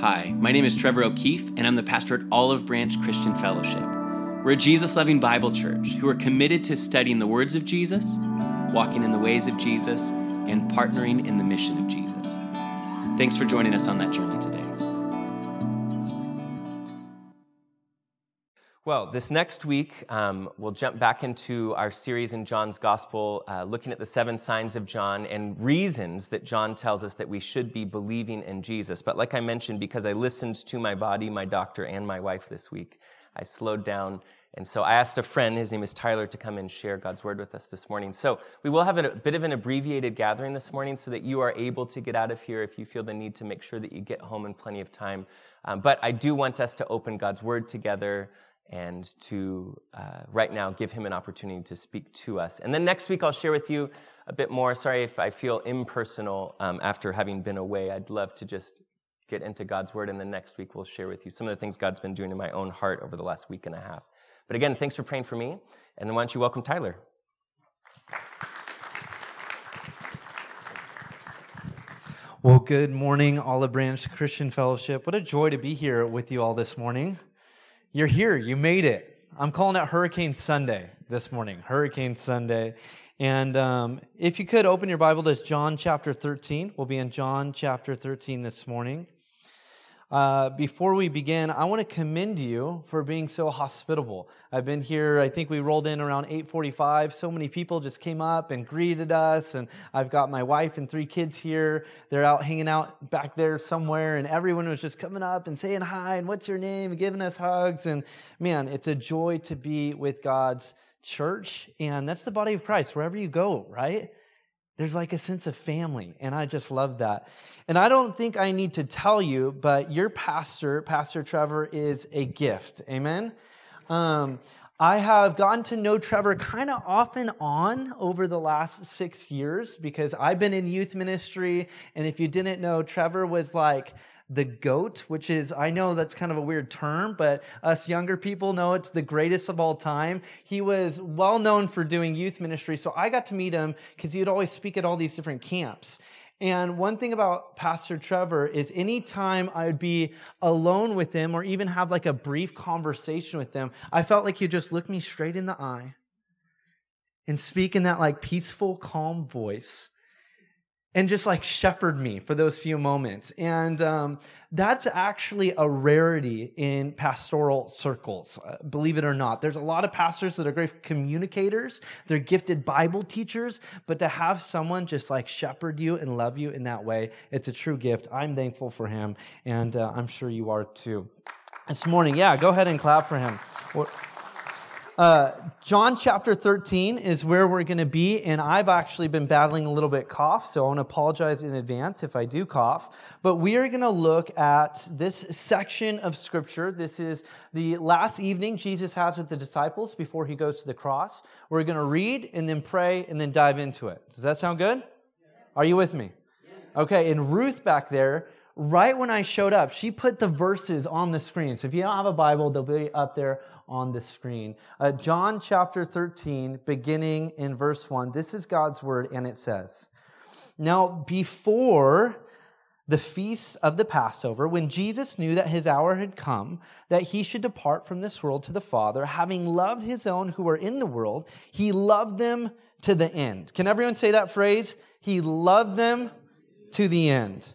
Hi, my name is Trevor O'Keefe, and I'm the pastor at Olive Branch Christian Fellowship. We're a Jesus loving Bible church who are committed to studying the words of Jesus, walking in the ways of Jesus, and partnering in the mission of Jesus. Thanks for joining us on that journey today. Well, this next week, um, we'll jump back into our series in John's Gospel, uh, looking at the seven signs of John and reasons that John tells us that we should be believing in Jesus. But like I mentioned, because I listened to my body, my doctor, and my wife this week, I slowed down. And so I asked a friend, his name is Tyler, to come and share God's word with us this morning. So we will have a bit of an abbreviated gathering this morning so that you are able to get out of here if you feel the need to make sure that you get home in plenty of time. Um, but I do want us to open God's word together and to uh, right now give him an opportunity to speak to us. And then next week, I'll share with you a bit more. Sorry if I feel impersonal um, after having been away. I'd love to just get into God's word. And then next week, we'll share with you some of the things God's been doing in my own heart over the last week and a half. But again, thanks for praying for me. And then why don't you welcome Tyler? Well, good morning, Olive Branch Christian Fellowship. What a joy to be here with you all this morning. You're here. You made it. I'm calling it Hurricane Sunday this morning. Hurricane Sunday. And um, if you could open your Bible to John chapter 13, we'll be in John chapter 13 this morning. Uh, before we begin, I want to commend you for being so hospitable. I've been here. I think we rolled in around 8:45. So many people just came up and greeted us, and I've got my wife and three kids here. They're out hanging out back there somewhere, and everyone was just coming up and saying hi and what's your name and giving us hugs. And man, it's a joy to be with God's church, and that's the body of Christ wherever you go, right? There's like a sense of family, and I just love that. And I don't think I need to tell you, but your pastor, Pastor Trevor, is a gift. Amen. Um, I have gotten to know Trevor kind of off and on over the last six years because I've been in youth ministry. And if you didn't know, Trevor was like the GOAT, which is, I know that's kind of a weird term, but us younger people know it's the greatest of all time. He was well known for doing youth ministry. So I got to meet him because he would always speak at all these different camps. And one thing about Pastor Trevor is anytime I would be alone with him or even have like a brief conversation with him, I felt like he'd just look me straight in the eye and speak in that like peaceful, calm voice and just like shepherd me for those few moments. And um, that's actually a rarity in pastoral circles, uh, believe it or not. There's a lot of pastors that are great communicators, they're gifted Bible teachers, but to have someone just like shepherd you and love you in that way, it's a true gift. I'm thankful for him, and uh, I'm sure you are too. This morning, yeah, go ahead and clap for him. Uh, John chapter 13 is where we're going to be, and I've actually been battling a little bit cough, so I want to apologize in advance if I do cough. But we are going to look at this section of scripture. This is the last evening Jesus has with the disciples before he goes to the cross. We're going to read and then pray and then dive into it. Does that sound good? Are you with me? Okay, and Ruth back there right when I showed up, she put the verses on the screen. So if you don't have a Bible, they'll be up there on the screen. Uh, John chapter 13, beginning in verse 1. This is God's word, and it says, Now, before the feast of the Passover, when Jesus knew that his hour had come, that he should depart from this world to the Father, having loved his own who are in the world, he loved them to the end. Can everyone say that phrase? He loved them to the end.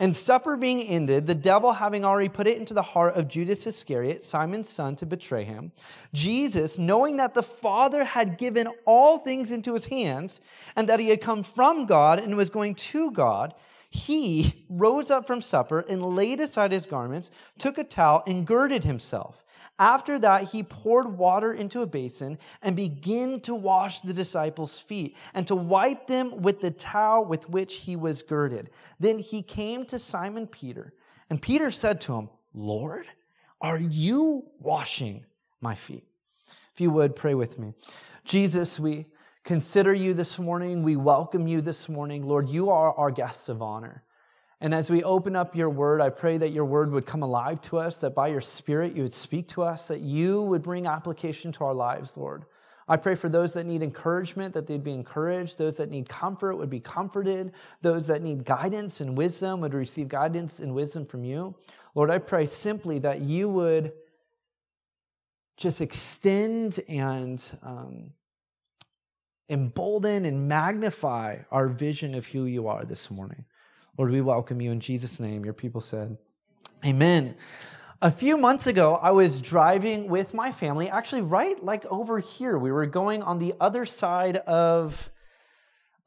And supper being ended, the devil having already put it into the heart of Judas Iscariot, Simon's son, to betray him, Jesus, knowing that the Father had given all things into his hands, and that he had come from God and was going to God, he rose up from supper and laid aside his garments, took a towel, and girded himself. After that, he poured water into a basin and began to wash the disciples' feet and to wipe them with the towel with which he was girded. Then he came to Simon Peter, and Peter said to him, Lord, are you washing my feet? If you would, pray with me. Jesus, we consider you this morning. We welcome you this morning. Lord, you are our guests of honor. And as we open up your word, I pray that your word would come alive to us, that by your spirit you would speak to us, that you would bring application to our lives, Lord. I pray for those that need encouragement that they'd be encouraged. Those that need comfort would be comforted. Those that need guidance and wisdom would receive guidance and wisdom from you. Lord, I pray simply that you would just extend and um, embolden and magnify our vision of who you are this morning. Lord, we welcome you in Jesus' name. Your people said, Amen. A few months ago, I was driving with my family, actually, right like over here. We were going on the other side of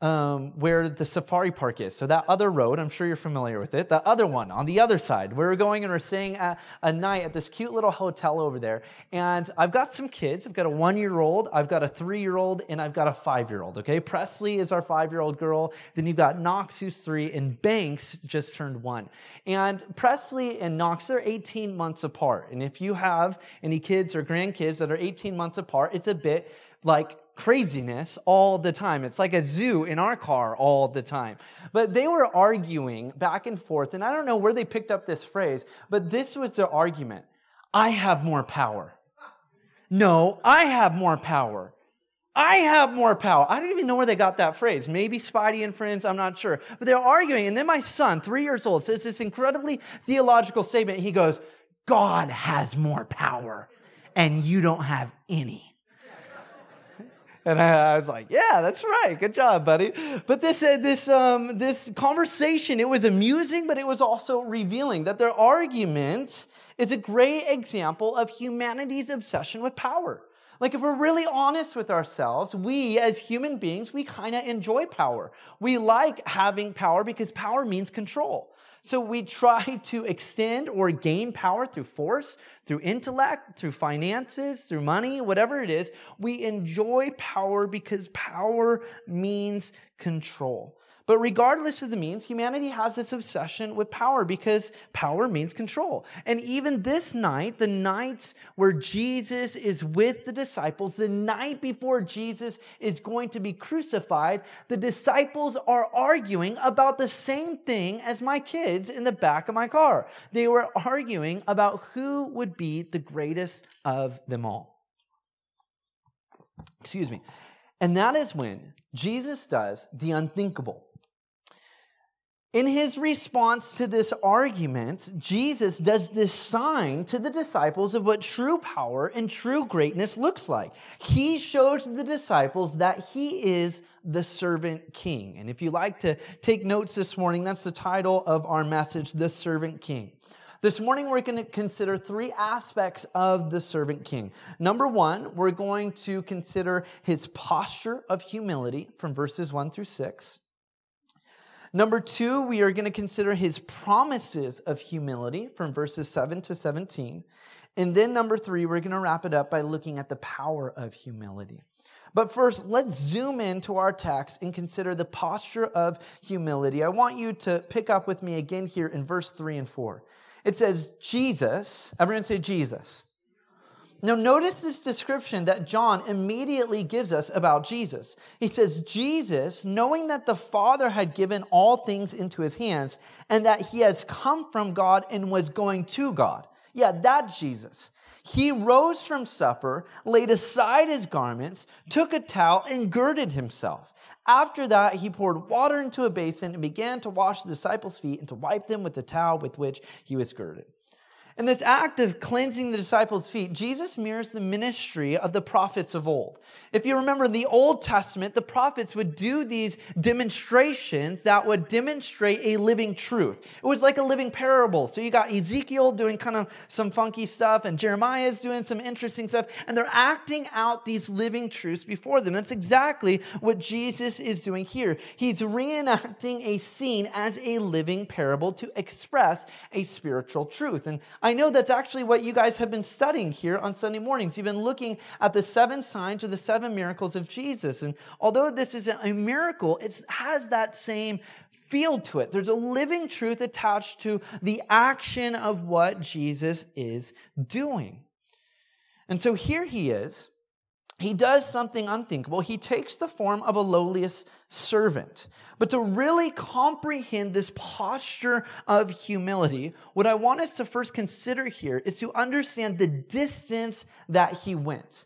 um, where the safari park is. So that other road, I'm sure you're familiar with it. The other one on the other side. We were going and we're staying at a night at this cute little hotel over there. And I've got some kids. I've got a one-year-old, I've got a three-year-old, and I've got a five-year-old. Okay, Presley is our five-year-old girl. Then you've got Knox, who's three, and Banks just turned one. And Presley and Knox are 18 months apart. And if you have any kids or grandkids that are 18 months apart, it's a bit like craziness all the time. It's like a zoo in our car all the time. But they were arguing back and forth, and I don't know where they picked up this phrase, but this was their argument I have more power. No, I have more power. I have more power. I don't even know where they got that phrase. Maybe Spidey and friends, I'm not sure. But they're arguing. And then my son, three years old, says this incredibly theological statement. He goes, God has more power, and you don't have any. And I, I, was like, yeah, that's right. Good job, buddy. But this, uh, this, um, this conversation, it was amusing, but it was also revealing that their argument is a great example of humanity's obsession with power. Like, if we're really honest with ourselves, we as human beings, we kind of enjoy power. We like having power because power means control. So we try to extend or gain power through force, through intellect, through finances, through money, whatever it is. We enjoy power because power means control. But regardless of the means, humanity has this obsession with power because power means control. And even this night, the nights where Jesus is with the disciples, the night before Jesus is going to be crucified, the disciples are arguing about the same thing as my kids in the back of my car. They were arguing about who would be the greatest of them all. Excuse me. And that is when Jesus does the unthinkable. In his response to this argument, Jesus does this sign to the disciples of what true power and true greatness looks like. He shows the disciples that he is the servant king. And if you like to take notes this morning, that's the title of our message, The Servant King. This morning, we're going to consider three aspects of the servant king. Number one, we're going to consider his posture of humility from verses one through six. Number two, we are going to consider his promises of humility from verses 7 to 17. And then number three, we're going to wrap it up by looking at the power of humility. But first, let's zoom into our text and consider the posture of humility. I want you to pick up with me again here in verse 3 and 4. It says, Jesus, everyone say Jesus. Now, notice this description that John immediately gives us about Jesus. He says, Jesus, knowing that the Father had given all things into his hands and that he has come from God and was going to God. Yeah, that Jesus. He rose from supper, laid aside his garments, took a towel, and girded himself. After that, he poured water into a basin and began to wash the disciples' feet and to wipe them with the towel with which he was girded. In this act of cleansing the disciples' feet, Jesus mirrors the ministry of the prophets of old. If you remember in the Old Testament, the prophets would do these demonstrations that would demonstrate a living truth. It was like a living parable. So you got Ezekiel doing kind of some funky stuff, and Jeremiah is doing some interesting stuff, and they're acting out these living truths before them. That's exactly what Jesus is doing here. He's reenacting a scene as a living parable to express a spiritual truth. And I know that's actually what you guys have been studying here on Sunday mornings. You've been looking at the seven signs or the seven miracles of Jesus. And although this is a miracle, it has that same feel to it. There's a living truth attached to the action of what Jesus is doing. And so here he is he does something unthinkable. He takes the form of a lowliest servant. But to really comprehend this posture of humility, what I want us to first consider here is to understand the distance that he went.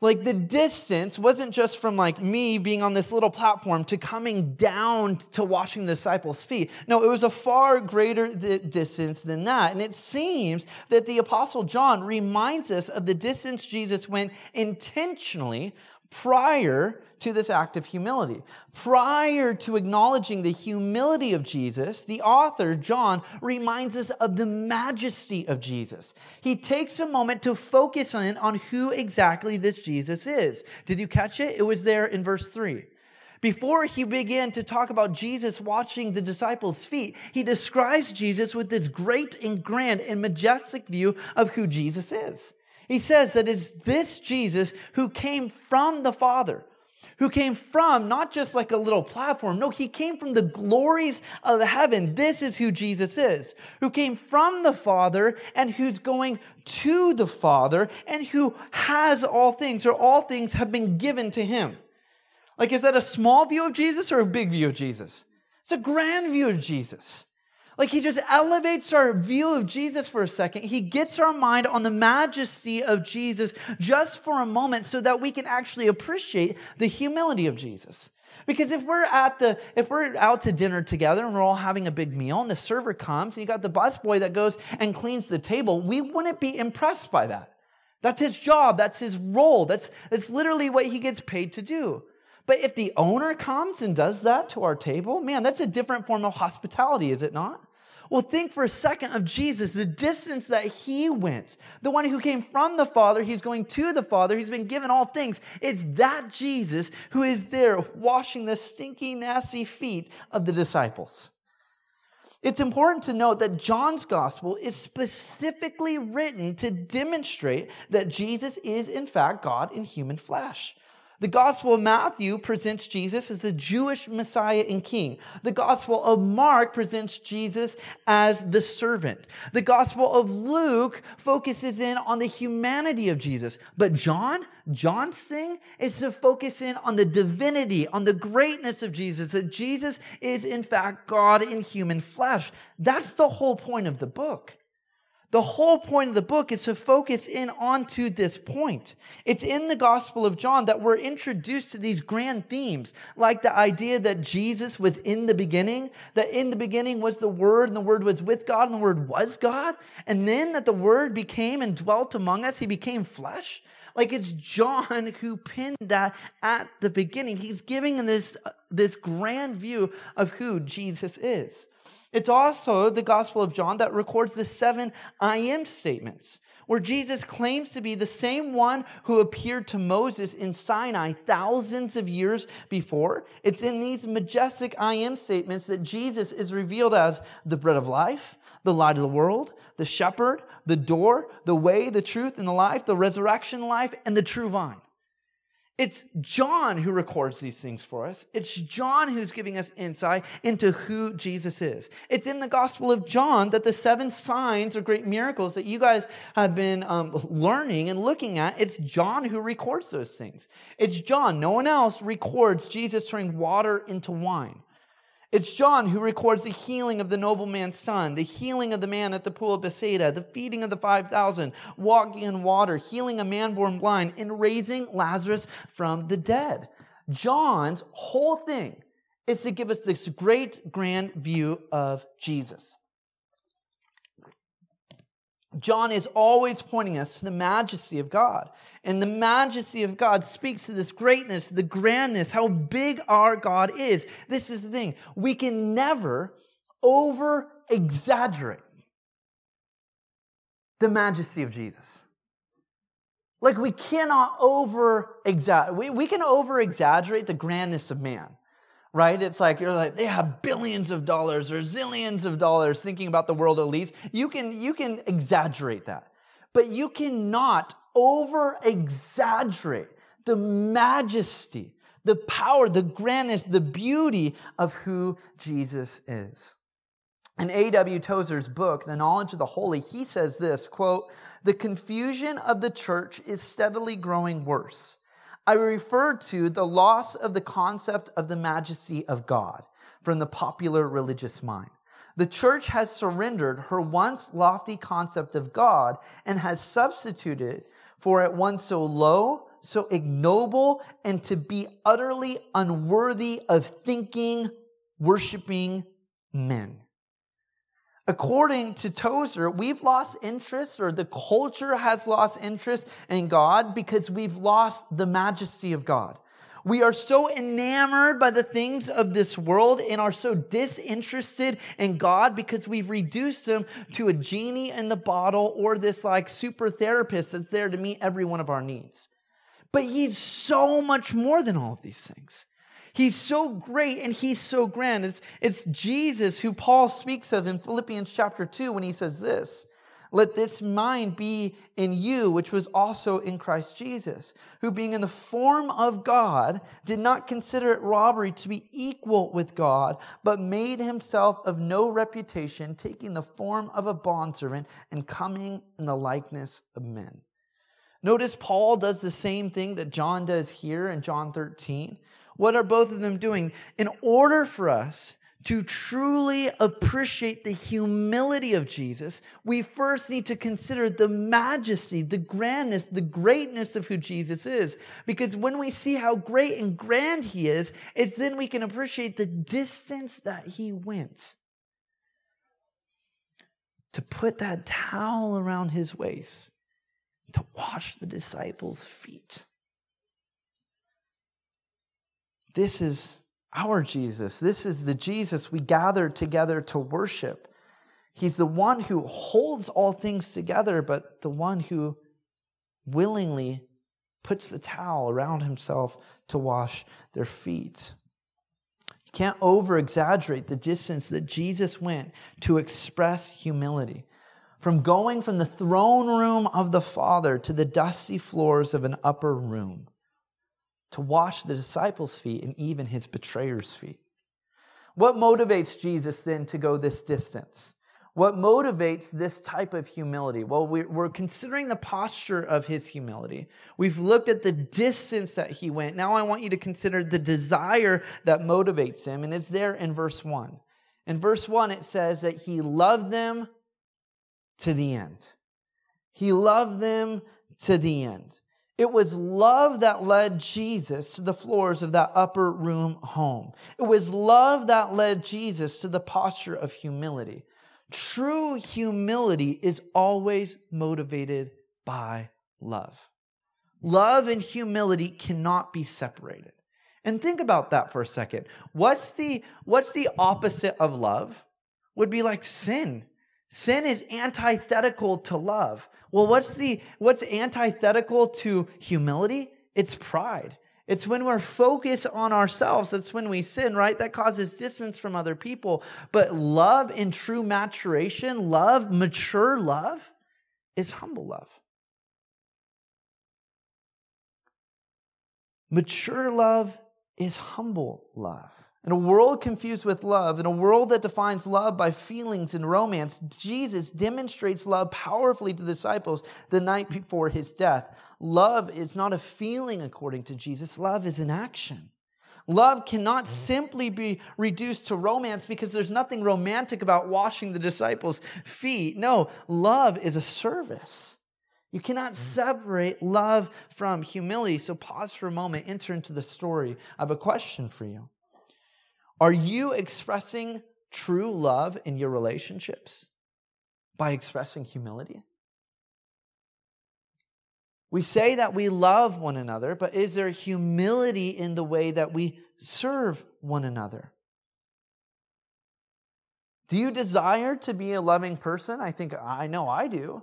Like the distance wasn't just from like me being on this little platform to coming down to washing the disciples' feet. No, it was a far greater distance than that. And it seems that the apostle John reminds us of the distance Jesus went intentionally prior to this act of humility. Prior to acknowledging the humility of Jesus, the author, John, reminds us of the majesty of Jesus. He takes a moment to focus on, on who exactly this Jesus is. Did you catch it? It was there in verse 3. Before he began to talk about Jesus washing the disciples' feet, he describes Jesus with this great and grand and majestic view of who Jesus is. He says that it's this Jesus who came from the Father, who came from not just like a little platform. No, he came from the glories of heaven. This is who Jesus is, who came from the Father and who's going to the Father and who has all things, or all things have been given to him. Like, is that a small view of Jesus or a big view of Jesus? It's a grand view of Jesus. Like he just elevates our view of Jesus for a second. He gets our mind on the majesty of Jesus just for a moment so that we can actually appreciate the humility of Jesus. Because if we're at the, if we're out to dinner together and we're all having a big meal and the server comes and you got the busboy that goes and cleans the table, we wouldn't be impressed by that. That's his job. That's his role. That's, that's literally what he gets paid to do. But if the owner comes and does that to our table, man, that's a different form of hospitality, is it not? Well, think for a second of Jesus, the distance that he went. The one who came from the Father, he's going to the Father, he's been given all things. It's that Jesus who is there washing the stinky, nasty feet of the disciples. It's important to note that John's gospel is specifically written to demonstrate that Jesus is, in fact, God in human flesh. The Gospel of Matthew presents Jesus as the Jewish Messiah and King. The Gospel of Mark presents Jesus as the servant. The Gospel of Luke focuses in on the humanity of Jesus. But John, John's thing is to focus in on the divinity, on the greatness of Jesus, that Jesus is in fact God in human flesh. That's the whole point of the book. The whole point of the book is to focus in onto this point. It's in the Gospel of John that we're introduced to these grand themes, like the idea that Jesus was in the beginning, that in the beginning was the Word, and the Word was with God, and the Word was God, and then that the Word became and dwelt among us, He became flesh. Like it's John who pinned that at the beginning. He's giving this, this grand view of who Jesus is. It's also the Gospel of John that records the seven I am statements, where Jesus claims to be the same one who appeared to Moses in Sinai thousands of years before. It's in these majestic I am statements that Jesus is revealed as the bread of life, the light of the world, the shepherd, the door, the way, the truth, and the life, the resurrection life, and the true vine. It's John who records these things for us. It's John who's giving us insight into who Jesus is. It's in the Gospel of John that the seven signs or great miracles that you guys have been um, learning and looking at, it's John who records those things. It's John. No one else records Jesus turning water into wine. It's John who records the healing of the nobleman's son, the healing of the man at the pool of Bethsaida, the feeding of the 5,000, walking in water, healing a man born blind, and raising Lazarus from the dead. John's whole thing is to give us this great grand view of Jesus. John is always pointing us to the majesty of God. And the majesty of God speaks to this greatness, the grandness, how big our God is. This is the thing. We can never over exaggerate the majesty of Jesus. Like we cannot over exaggerate. We, we can over exaggerate the grandness of man right? It's like you're like they have billions of dollars or zillions of dollars thinking about the world elites. You can you can exaggerate that. But you cannot over exaggerate the majesty, the power, the grandness, the beauty of who Jesus is. In A.W. Tozer's book, The Knowledge of the Holy, he says this, quote, the confusion of the church is steadily growing worse. I refer to the loss of the concept of the majesty of God from the popular religious mind. The church has surrendered her once lofty concept of God and has substituted for it one so low, so ignoble, and to be utterly unworthy of thinking, worshiping men. According to Tozer, we've lost interest, or the culture has lost interest in God because we've lost the majesty of God. We are so enamored by the things of this world and are so disinterested in God because we've reduced him to a genie in the bottle or this like super therapist that's there to meet every one of our needs. But he's so much more than all of these things. He's so great and he's so grand. It's, it's Jesus who Paul speaks of in Philippians chapter 2 when he says this let this mind be in you, which was also in Christ Jesus, who being in the form of God, did not consider it robbery to be equal with God, but made himself of no reputation, taking the form of a bondservant and coming in the likeness of men. Notice Paul does the same thing that John does here in John 13. What are both of them doing? In order for us to truly appreciate the humility of Jesus, we first need to consider the majesty, the grandness, the greatness of who Jesus is. Because when we see how great and grand he is, it's then we can appreciate the distance that he went to put that towel around his waist, to wash the disciples' feet. This is our Jesus. This is the Jesus we gather together to worship. He's the one who holds all things together, but the one who willingly puts the towel around himself to wash their feet. You can't over exaggerate the distance that Jesus went to express humility. From going from the throne room of the Father to the dusty floors of an upper room to wash the disciples' feet and even his betrayer's feet. What motivates Jesus then to go this distance? What motivates this type of humility? Well, we're considering the posture of his humility. We've looked at the distance that he went. Now I want you to consider the desire that motivates him, and it's there in verse 1. In verse 1, it says that he loved them to the end. He loved them to the end. It was love that led Jesus to the floors of that upper room home. It was love that led Jesus to the posture of humility. True humility is always motivated by love. Love and humility cannot be separated. And think about that for a second. What's the, what's the opposite of love? Would be like sin. Sin is antithetical to love. Well, what's the what's antithetical to humility? It's pride. It's when we're focused on ourselves. That's when we sin, right? That causes distance from other people. But love in true maturation, love, mature love, is humble love. Mature love is humble love. In a world confused with love, in a world that defines love by feelings and romance, Jesus demonstrates love powerfully to the disciples the night before his death. Love is not a feeling according to Jesus, love is an action. Love cannot mm-hmm. simply be reduced to romance because there's nothing romantic about washing the disciples' feet. No, love is a service. You cannot mm-hmm. separate love from humility. So pause for a moment, enter into the story. I have a question for you. Are you expressing true love in your relationships by expressing humility? We say that we love one another, but is there humility in the way that we serve one another? Do you desire to be a loving person? I think I know I do.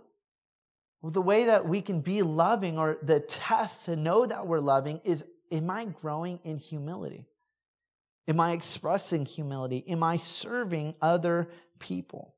Well, the way that we can be loving or the test to know that we're loving is am I growing in humility? Am I expressing humility? Am I serving other people?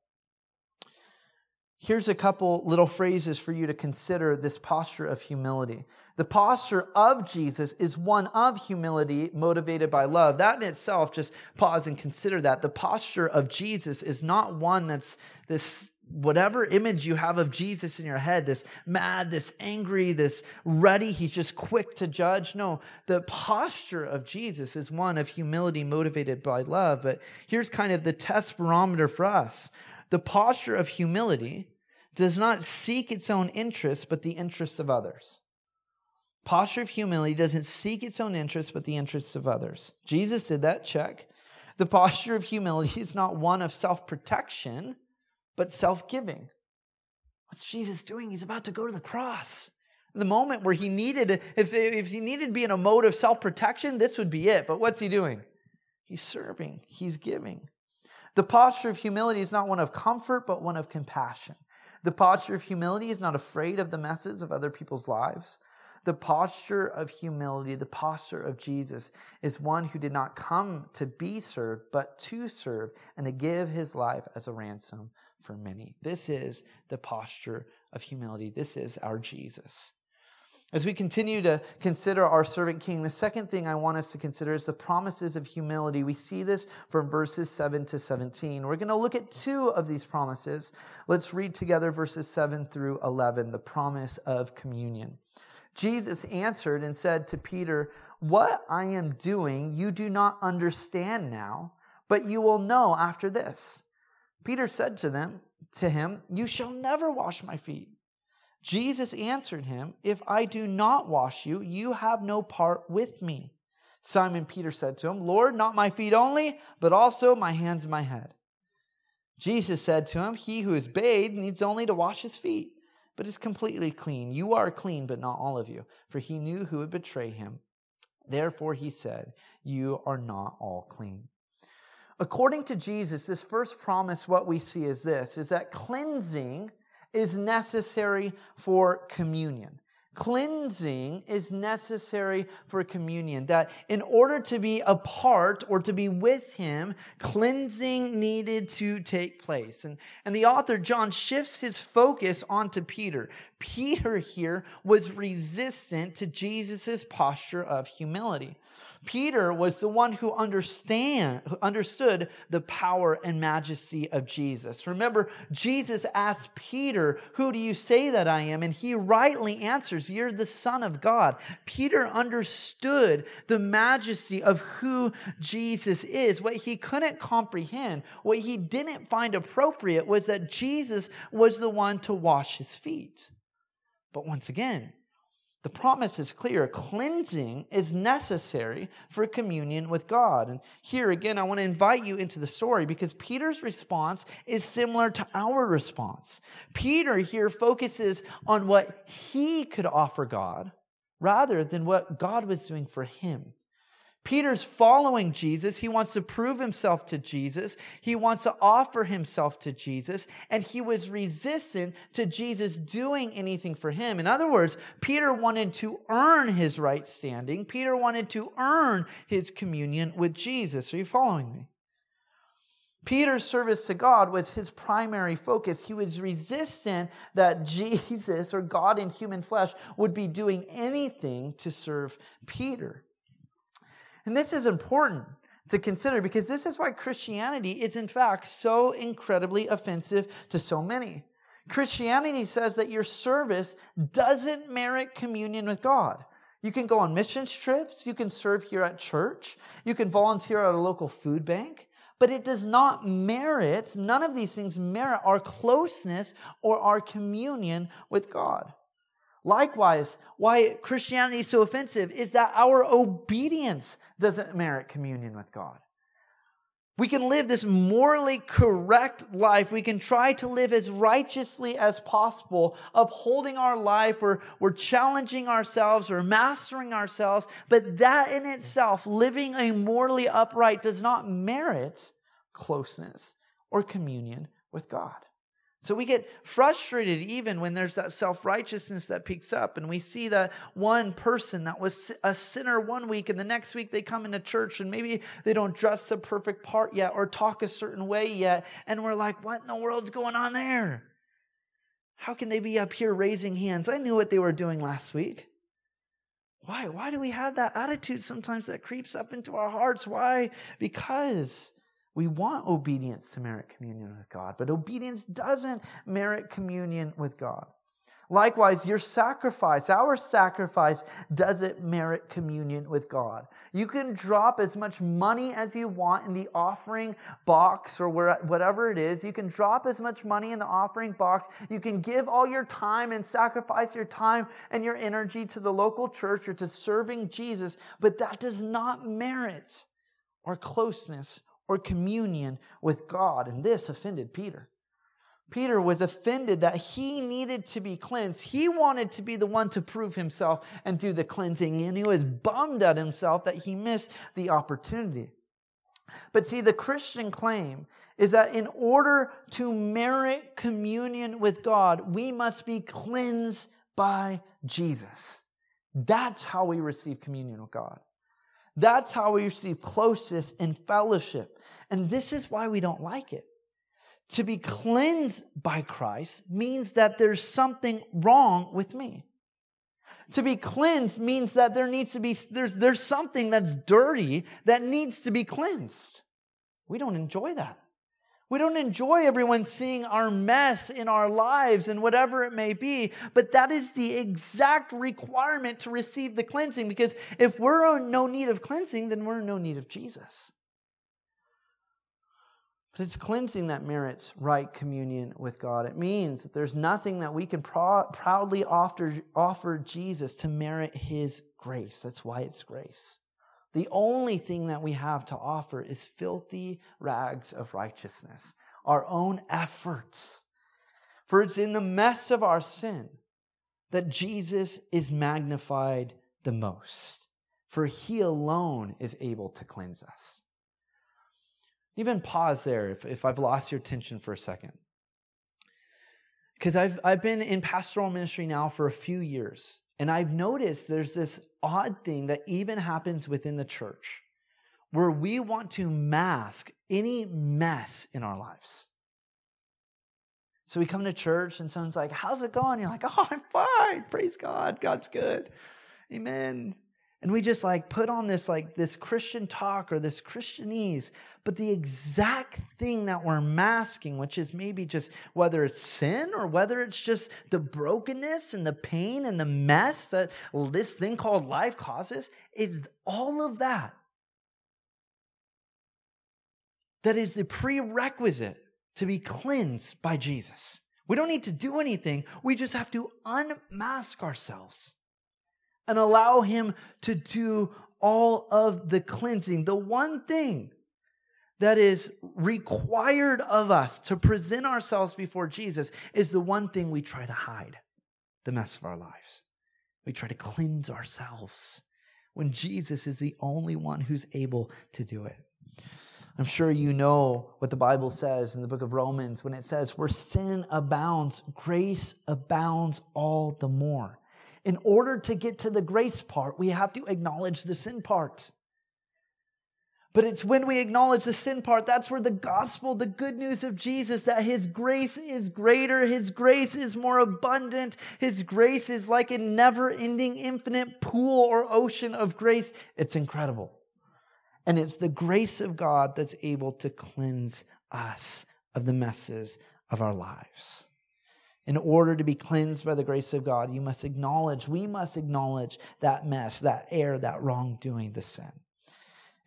Here's a couple little phrases for you to consider this posture of humility. The posture of Jesus is one of humility motivated by love. That in itself, just pause and consider that. The posture of Jesus is not one that's this whatever image you have of Jesus in your head, this mad, this angry, this ready, he's just quick to judge. No, the posture of Jesus is one of humility motivated by love. But here's kind of the test barometer for us the posture of humility does not seek its own interests, but the interests of others. Posture of humility doesn't seek its own interests, but the interests of others. Jesus did that, check. The posture of humility is not one of self protection, but self giving. What's Jesus doing? He's about to go to the cross. The moment where he needed, if, if he needed to be in a mode of self protection, this would be it. But what's he doing? He's serving, he's giving. The posture of humility is not one of comfort, but one of compassion. The posture of humility is not afraid of the messes of other people's lives. The posture of humility, the posture of Jesus, is one who did not come to be served, but to serve and to give his life as a ransom for many. This is the posture of humility. This is our Jesus. As we continue to consider our servant king, the second thing I want us to consider is the promises of humility. We see this from verses 7 to 17. We're going to look at two of these promises. Let's read together verses 7 through 11, the promise of communion. Jesus answered and said to Peter, What I am doing you do not understand now, but you will know after this. Peter said to them, to him, You shall never wash my feet. Jesus answered him, If I do not wash you, you have no part with me. Simon Peter said to him, Lord, not my feet only, but also my hands and my head. Jesus said to him, He who is bathed needs only to wash his feet but is completely clean. You are clean, but not all of you. For he knew who would betray him. Therefore he said, You are not all clean. According to Jesus, this first promise, what we see is this is that cleansing is necessary for communion. Cleansing is necessary for communion. That in order to be a part or to be with him, cleansing needed to take place. And, and the author, John, shifts his focus onto Peter. Peter here was resistant to Jesus' posture of humility. Peter was the one who understand, who understood the power and majesty of Jesus. Remember, Jesus asked Peter, Who do you say that I am? And he rightly answers, You're the Son of God. Peter understood the majesty of who Jesus is. What he couldn't comprehend, what he didn't find appropriate, was that Jesus was the one to wash his feet. But once again, the promise is clear. Cleansing is necessary for communion with God. And here again, I want to invite you into the story because Peter's response is similar to our response. Peter here focuses on what he could offer God rather than what God was doing for him. Peter's following Jesus. He wants to prove himself to Jesus. He wants to offer himself to Jesus. And he was resistant to Jesus doing anything for him. In other words, Peter wanted to earn his right standing. Peter wanted to earn his communion with Jesus. Are you following me? Peter's service to God was his primary focus. He was resistant that Jesus or God in human flesh would be doing anything to serve Peter. And this is important to consider because this is why Christianity is, in fact, so incredibly offensive to so many. Christianity says that your service doesn't merit communion with God. You can go on missions trips, you can serve here at church, you can volunteer at a local food bank, but it does not merit, none of these things merit our closeness or our communion with God. Likewise, why Christianity is so offensive is that our obedience doesn't merit communion with God. We can live this morally correct life. We can try to live as righteously as possible, upholding our life. We're, we're challenging ourselves or mastering ourselves. But that in itself, living a morally upright, does not merit closeness or communion with God. So we get frustrated even when there's that self righteousness that peaks up, and we see that one person that was a sinner one week, and the next week they come into church, and maybe they don't dress the perfect part yet or talk a certain way yet, and we're like, what in the world's going on there? How can they be up here raising hands? I knew what they were doing last week. Why? Why do we have that attitude sometimes that creeps up into our hearts? Why? Because we want obedience to merit communion with God, but obedience doesn't merit communion with God. Likewise, your sacrifice, our sacrifice, doesn't merit communion with God. You can drop as much money as you want in the offering box or where, whatever it is. You can drop as much money in the offering box. You can give all your time and sacrifice your time and your energy to the local church or to serving Jesus, but that does not merit our closeness or communion with God. And this offended Peter. Peter was offended that he needed to be cleansed. He wanted to be the one to prove himself and do the cleansing, and he was bummed at himself that he missed the opportunity. But see, the Christian claim is that in order to merit communion with God, we must be cleansed by Jesus. That's how we receive communion with God. That's how we receive closeness and fellowship. And this is why we don't like it. To be cleansed by Christ means that there's something wrong with me. To be cleansed means that there needs to be, there's, there's something that's dirty that needs to be cleansed. We don't enjoy that. We don't enjoy everyone seeing our mess in our lives and whatever it may be, but that is the exact requirement to receive the cleansing because if we're in no need of cleansing, then we're in no need of Jesus. But it's cleansing that merits right communion with God. It means that there's nothing that we can pro- proudly offer, offer Jesus to merit his grace. That's why it's grace. The only thing that we have to offer is filthy rags of righteousness, our own efforts. For it's in the mess of our sin that Jesus is magnified the most, for he alone is able to cleanse us. Even pause there if, if I've lost your attention for a second. Because I've, I've been in pastoral ministry now for a few years, and I've noticed there's this odd thing that even happens within the church where we want to mask any mess in our lives. So we come to church and someone's like, How's it going? You're like, Oh, I'm fine. Praise God. God's good. Amen and we just like put on this like this christian talk or this christianese but the exact thing that we're masking which is maybe just whether it's sin or whether it's just the brokenness and the pain and the mess that this thing called life causes is all of that. That is the prerequisite to be cleansed by jesus. We don't need to do anything. We just have to unmask ourselves and allow Him to do all of the cleansing. The one thing that is required of us to present ourselves before Jesus is the one thing we try to hide the mess of our lives. We try to cleanse ourselves when Jesus is the only one who's able to do it. I'm sure you know what the Bible says in the book of Romans when it says, Where sin abounds, grace abounds all the more in order to get to the grace part, we have to acknowledge the sin part. But it's when we acknowledge the sin part, that's where the gospel, the good news of Jesus, that his grace is greater, his grace is more abundant, his grace is like a never ending, infinite pool or ocean of grace. It's incredible. And it's the grace of God that's able to cleanse us of the messes of our lives. In order to be cleansed by the grace of God, you must acknowledge, we must acknowledge that mess, that error, that wrongdoing, the sin.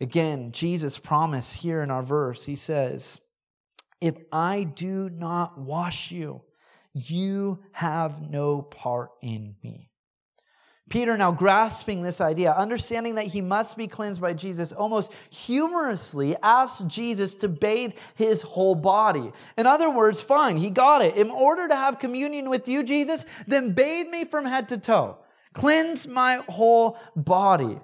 Again, Jesus promised here in our verse, he says, If I do not wash you, you have no part in me. Peter, now grasping this idea, understanding that he must be cleansed by Jesus, almost humorously asks Jesus to bathe his whole body. In other words, fine, he got it. In order to have communion with you, Jesus, then bathe me from head to toe. Cleanse my whole body.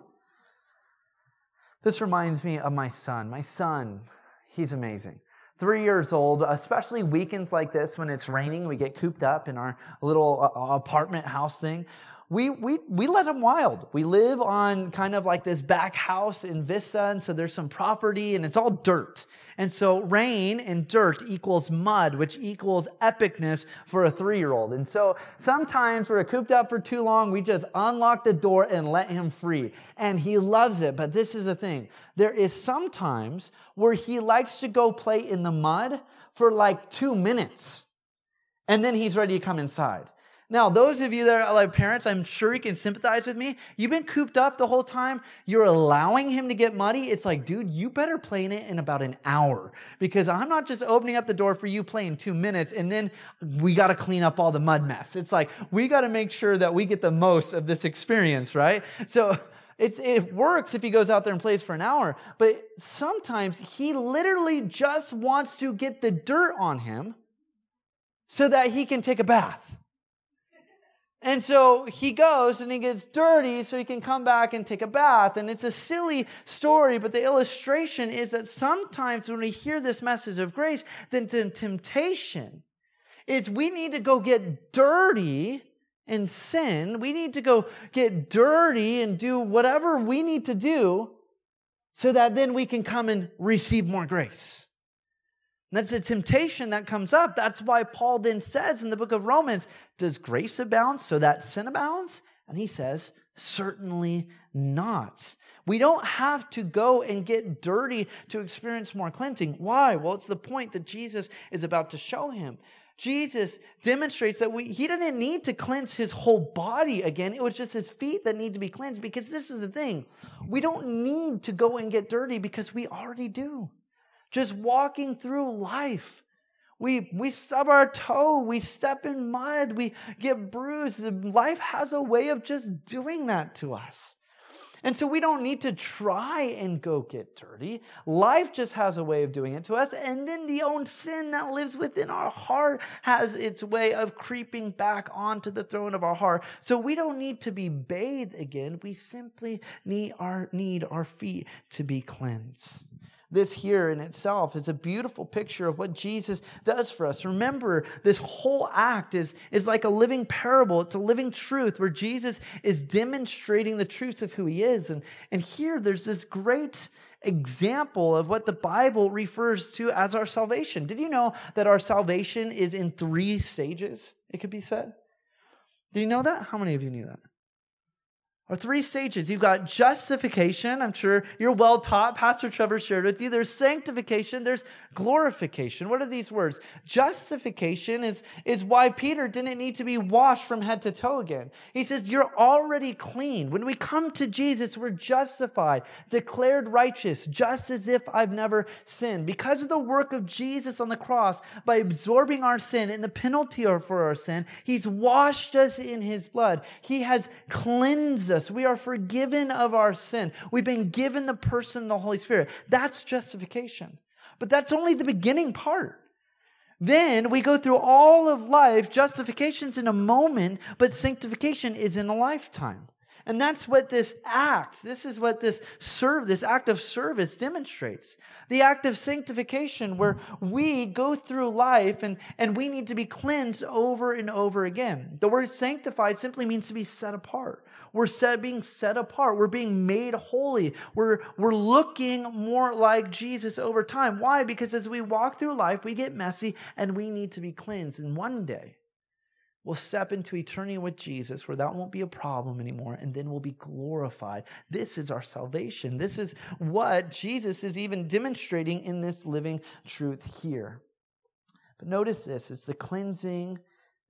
This reminds me of my son. My son, he's amazing three years old, especially weekends like this when it's raining, we get cooped up in our little uh, apartment house thing we, we, we let them wild. We live on kind of like this back house in Vista, and so there's some property and it's all dirt. And so rain and dirt equals mud, which equals epicness for a three year old. And so sometimes we're cooped up for too long, we just unlock the door and let him free. And he loves it. But this is the thing there is sometimes where he likes to go play in the mud for like two minutes, and then he's ready to come inside. Now, those of you that are like parents, I'm sure you can sympathize with me. You've been cooped up the whole time. You're allowing him to get muddy. It's like, dude, you better play in it in about an hour because I'm not just opening up the door for you playing two minutes and then we got to clean up all the mud mess. It's like, we got to make sure that we get the most of this experience, right? So, it's, it works if he goes out there and plays for an hour, but sometimes he literally just wants to get the dirt on him so that he can take a bath. And so he goes and he gets dirty so he can come back and take a bath. And it's a silly story, but the illustration is that sometimes when we hear this message of grace, then the temptation is we need to go get dirty and sin. We need to go get dirty and do whatever we need to do so that then we can come and receive more grace. And that's a temptation that comes up. That's why Paul then says in the book of Romans, Does grace abound so that sin abounds? And he says, Certainly not. We don't have to go and get dirty to experience more cleansing. Why? Well, it's the point that Jesus is about to show him. Jesus demonstrates that we, he didn't need to cleanse his whole body again. It was just his feet that need to be cleansed because this is the thing. We don't need to go and get dirty because we already do. Just walking through life. We, we stub our toe, we step in mud, we get bruised. Life has a way of just doing that to us. And so we don't need to try and go get dirty. Life just has a way of doing it to us. And then the own sin that lives within our heart has its way of creeping back onto the throne of our heart. So we don't need to be bathed again. We simply need our, need our feet to be cleansed. This here in itself is a beautiful picture of what Jesus does for us. Remember, this whole act is, is like a living parable. It's a living truth where Jesus is demonstrating the truth of who he is. And, and here there's this great example of what the Bible refers to as our salvation. Did you know that our salvation is in three stages? It could be said. Do you know that? How many of you knew that? Or three stages. You've got justification. I'm sure you're well taught. Pastor Trevor shared with you. There's sanctification. There's glorification. What are these words? Justification is, is why Peter didn't need to be washed from head to toe again. He says, You're already clean. When we come to Jesus, we're justified, declared righteous, just as if I've never sinned. Because of the work of Jesus on the cross, by absorbing our sin and the penalty for our sin, He's washed us in His blood. He has cleansed. We are forgiven of our sin. We've been given the person, the Holy Spirit. That's justification. But that's only the beginning part. Then we go through all of life. Justification's in a moment, but sanctification is in a lifetime. And that's what this act, this is what this serve, this act of service demonstrates. The act of sanctification where we go through life and, and we need to be cleansed over and over again. The word sanctified simply means to be set apart. We're set, being set apart. We're being made holy. We're, we're looking more like Jesus over time. Why? Because as we walk through life, we get messy and we need to be cleansed. And one day, we'll step into eternity with Jesus where that won't be a problem anymore, and then we'll be glorified. This is our salvation. This is what Jesus is even demonstrating in this living truth here. But notice this it's the cleansing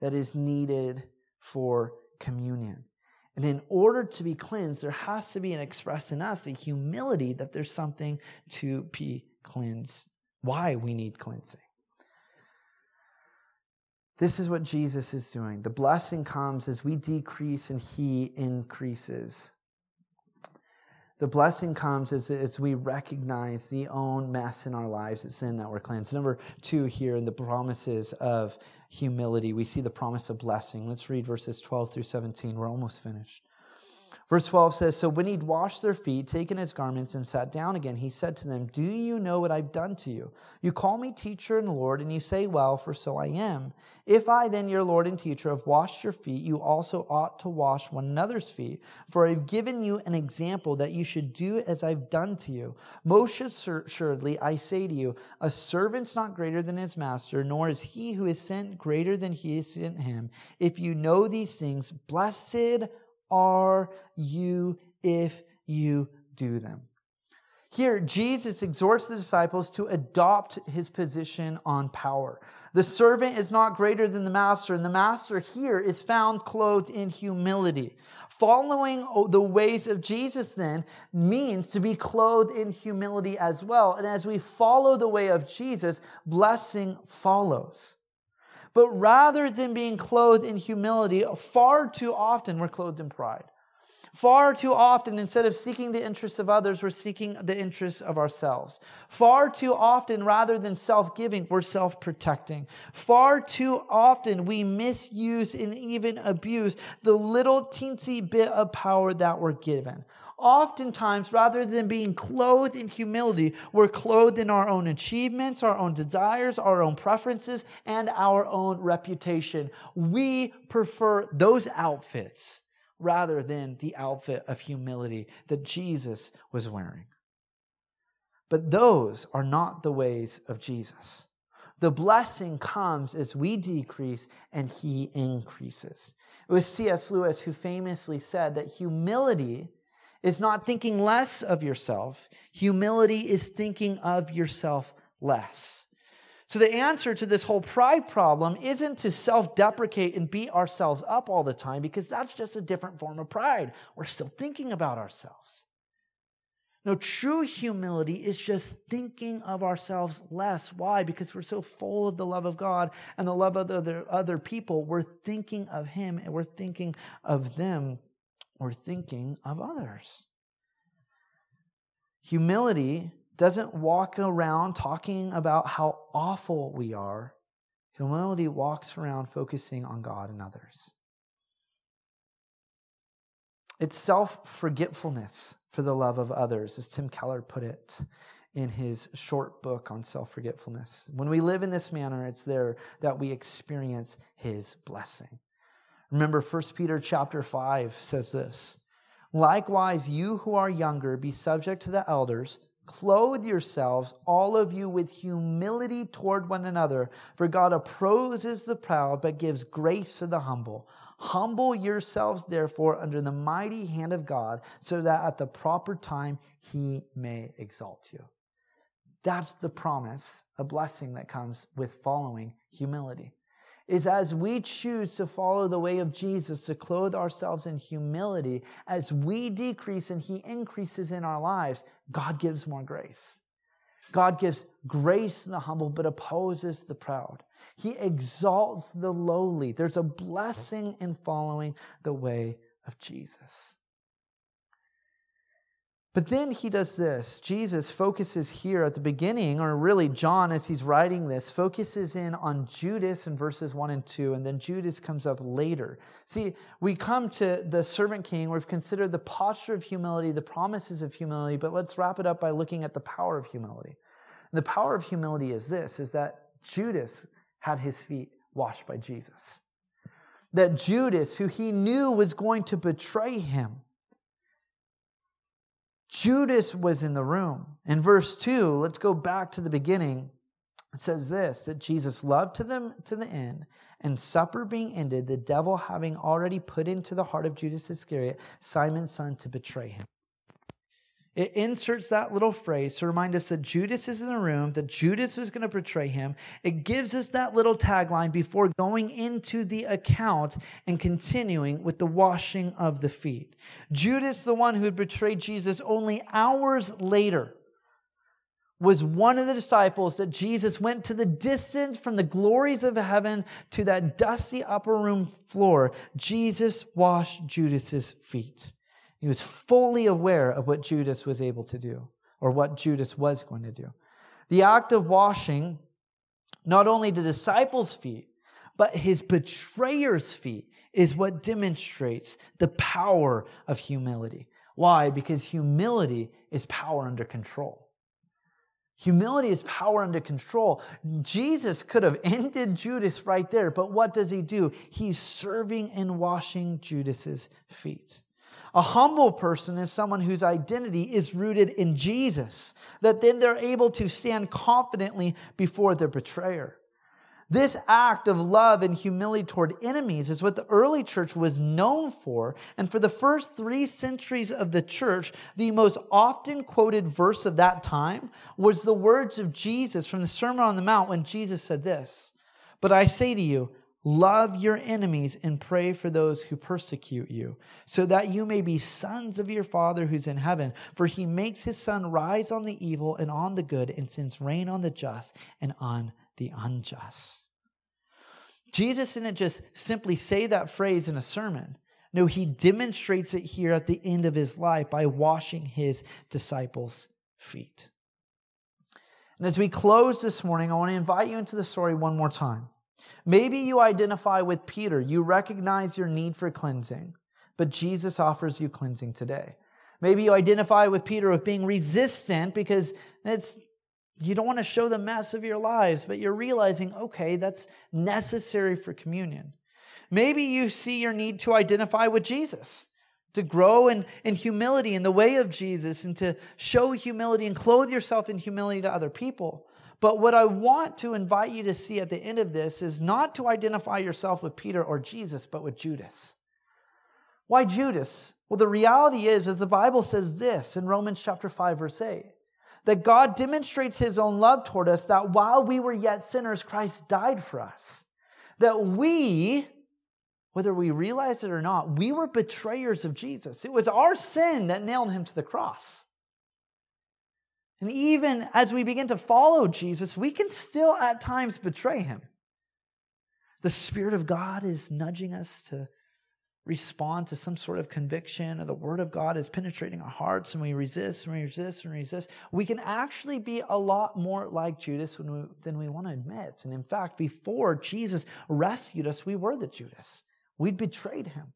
that is needed for communion. And in order to be cleansed, there has to be an express in us the humility that there's something to be cleansed. Why we need cleansing. This is what Jesus is doing. The blessing comes as we decrease and he increases. The blessing comes as, as we recognize the own mess in our lives, it's sin that we're cleansed. Number two here in the promises of humility, we see the promise of blessing. Let's read verses 12 through 17. We're almost finished. Verse 12 says, So when he'd washed their feet, taken his garments, and sat down again, he said to them, Do you know what I've done to you? You call me teacher and Lord, and you say, Well, for so I am. If I, then, your Lord and teacher, have washed your feet, you also ought to wash one another's feet. For I've given you an example that you should do as I've done to you. Most assuredly, I say to you, a servant's not greater than his master, nor is he who is sent greater than he is sent him. If you know these things, blessed are you if you do them? Here, Jesus exhorts the disciples to adopt his position on power. The servant is not greater than the master, and the master here is found clothed in humility. Following the ways of Jesus then means to be clothed in humility as well. And as we follow the way of Jesus, blessing follows. But rather than being clothed in humility, far too often we're clothed in pride. Far too often, instead of seeking the interests of others, we're seeking the interests of ourselves. Far too often, rather than self giving, we're self protecting. Far too often, we misuse and even abuse the little teensy bit of power that we're given. Oftentimes, rather than being clothed in humility, we're clothed in our own achievements, our own desires, our own preferences, and our own reputation. We prefer those outfits rather than the outfit of humility that Jesus was wearing. But those are not the ways of Jesus. The blessing comes as we decrease and he increases. It was C.S. Lewis who famously said that humility is not thinking less of yourself, humility is thinking of yourself less. So, the answer to this whole pride problem isn't to self deprecate and beat ourselves up all the time because that's just a different form of pride. We're still thinking about ourselves. No, true humility is just thinking of ourselves less. Why? Because we're so full of the love of God and the love of other, other people. We're thinking of Him and we're thinking of them. We're thinking of others. Humility doesn't walk around talking about how awful we are. Humility walks around focusing on God and others. It's self forgetfulness for the love of others, as Tim Keller put it in his short book on self forgetfulness. When we live in this manner, it's there that we experience his blessing. Remember 1 Peter chapter 5 says this. Likewise, you who are younger, be subject to the elders. Clothe yourselves, all of you, with humility toward one another, for God opposes the proud, but gives grace to the humble. Humble yourselves, therefore, under the mighty hand of God, so that at the proper time he may exalt you. That's the promise, a blessing that comes with following humility is as we choose to follow the way of Jesus, to clothe ourselves in humility, as we decrease and He increases in our lives, God gives more grace. God gives grace to the humble, but opposes the proud. He exalts the lowly. There's a blessing in following the way of Jesus. But then he does this. Jesus focuses here at the beginning, or really John, as he's writing this, focuses in on Judas in verses 1 and 2, and then Judas comes up later. See, we come to the servant king, we've considered the posture of humility, the promises of humility, but let's wrap it up by looking at the power of humility. And the power of humility is this, is that Judas had his feet washed by Jesus. That Judas, who he knew was going to betray him, Judas was in the room. In verse 2, let's go back to the beginning. It says this that Jesus loved to them to the end, and supper being ended, the devil having already put into the heart of Judas Iscariot, Simon's son, to betray him. It inserts that little phrase to remind us that Judas is in the room, that Judas was going to betray him. It gives us that little tagline before going into the account and continuing with the washing of the feet. Judas, the one who had betrayed Jesus only hours later, was one of the disciples that Jesus went to the distance from the glories of heaven to that dusty upper room floor. Jesus washed Judas's feet. He was fully aware of what Judas was able to do, or what Judas was going to do. The act of washing not only the disciples' feet, but his betrayer's feet is what demonstrates the power of humility. Why? Because humility is power under control. Humility is power under control. Jesus could have ended Judas right there, but what does he do? He's serving and washing Judas's feet. A humble person is someone whose identity is rooted in Jesus, that then they're able to stand confidently before their betrayer. This act of love and humility toward enemies is what the early church was known for. And for the first three centuries of the church, the most often quoted verse of that time was the words of Jesus from the Sermon on the Mount when Jesus said this But I say to you, Love your enemies and pray for those who persecute you, so that you may be sons of your Father who's in heaven. For he makes his sun rise on the evil and on the good, and sends rain on the just and on the unjust. Jesus didn't just simply say that phrase in a sermon. No, he demonstrates it here at the end of his life by washing his disciples' feet. And as we close this morning, I want to invite you into the story one more time. Maybe you identify with Peter. You recognize your need for cleansing, but Jesus offers you cleansing today. Maybe you identify with Peter with being resistant because it's you don't want to show the mess of your lives, but you're realizing, okay, that's necessary for communion. Maybe you see your need to identify with Jesus, to grow in, in humility in the way of Jesus, and to show humility and clothe yourself in humility to other people. But what I want to invite you to see at the end of this is not to identify yourself with Peter or Jesus, but with Judas. Why Judas? Well, the reality is, as the Bible says this in Romans chapter 5, verse 8 that God demonstrates his own love toward us that while we were yet sinners, Christ died for us. That we, whether we realize it or not, we were betrayers of Jesus. It was our sin that nailed him to the cross. And even as we begin to follow Jesus, we can still at times betray him. The Spirit of God is nudging us to respond to some sort of conviction or the word of God is penetrating our hearts and we resist and we resist and resist, we can actually be a lot more like Judas we, than we want to admit. And in fact, before Jesus rescued us, we were the Judas. We'd betrayed him.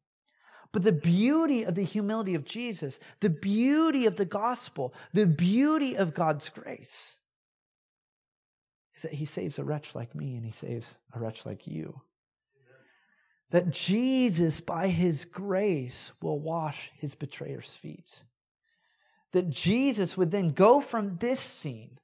But the beauty of the humility of Jesus, the beauty of the gospel, the beauty of God's grace is that he saves a wretch like me and he saves a wretch like you that Jesus, by his grace, will wash his betrayer's feet. That Jesus would then go from this scene.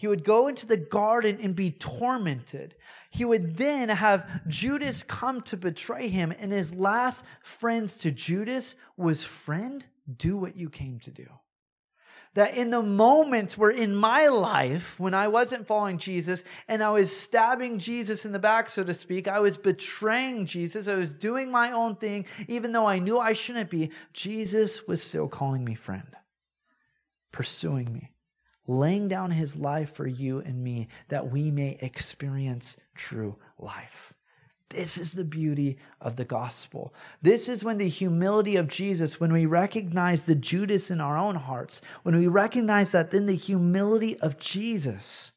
He would go into the garden and be tormented. He would then have Judas come to betray him. And his last friends to Judas was, Friend, do what you came to do that in the moments where in my life, when I wasn't following Jesus and I was stabbing Jesus in the back, so to speak, I was betraying Jesus, I was doing my own thing, even though I knew I shouldn't be, Jesus was still calling me friend, pursuing me, laying down his life for you and me that we may experience true life. This is the beauty of the gospel. This is when the humility of Jesus, when we recognize the Judas in our own hearts, when we recognize that, then the humility of Jesus,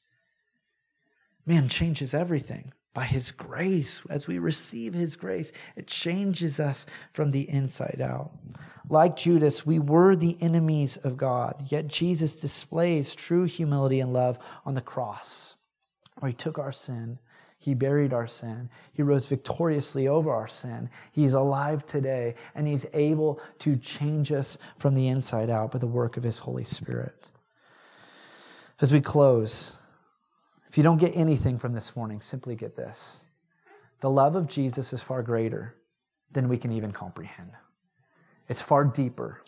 man, changes everything. By his grace, as we receive his grace, it changes us from the inside out. Like Judas, we were the enemies of God, yet Jesus displays true humility and love on the cross, where he took our sin he buried our sin. He rose victoriously over our sin. He's alive today, and He's able to change us from the inside out by the work of His Holy Spirit. As we close, if you don't get anything from this morning, simply get this the love of Jesus is far greater than we can even comprehend, it's far deeper,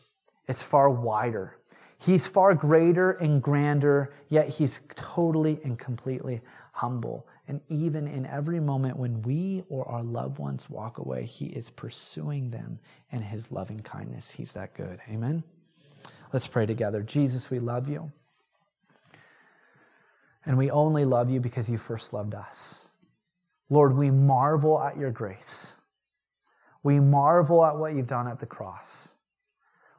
it's far wider. He's far greater and grander, yet he's totally and completely humble and even in every moment when we or our loved ones walk away, He is pursuing them in His loving kindness. He's that good. Amen? Let's pray together. Jesus, we love you. And we only love you because you first loved us. Lord, we marvel at your grace. We marvel at what you've done at the cross.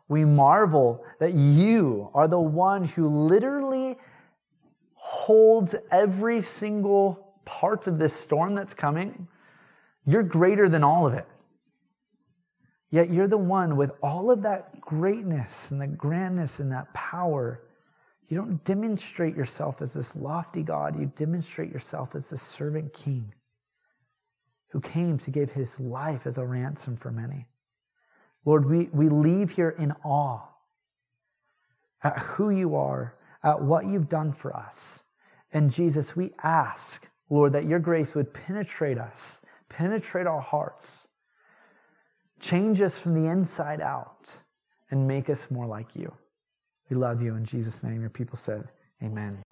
We marvel that you are the one who literally holds every single part of this storm that's coming, you're greater than all of it. Yet you're the one with all of that greatness and the grandness and that power. You don't demonstrate yourself as this lofty God. You demonstrate yourself as this servant king who came to give his life as a ransom for many. Lord, we, we leave here in awe at who you are, at what you've done for us. And Jesus, we ask Lord, that your grace would penetrate us, penetrate our hearts, change us from the inside out, and make us more like you. We love you. In Jesus' name, your people said, Amen.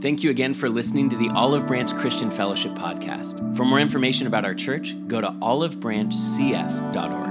Thank you again for listening to the Olive Branch Christian Fellowship podcast. For more information about our church, go to olivebranchcf.org.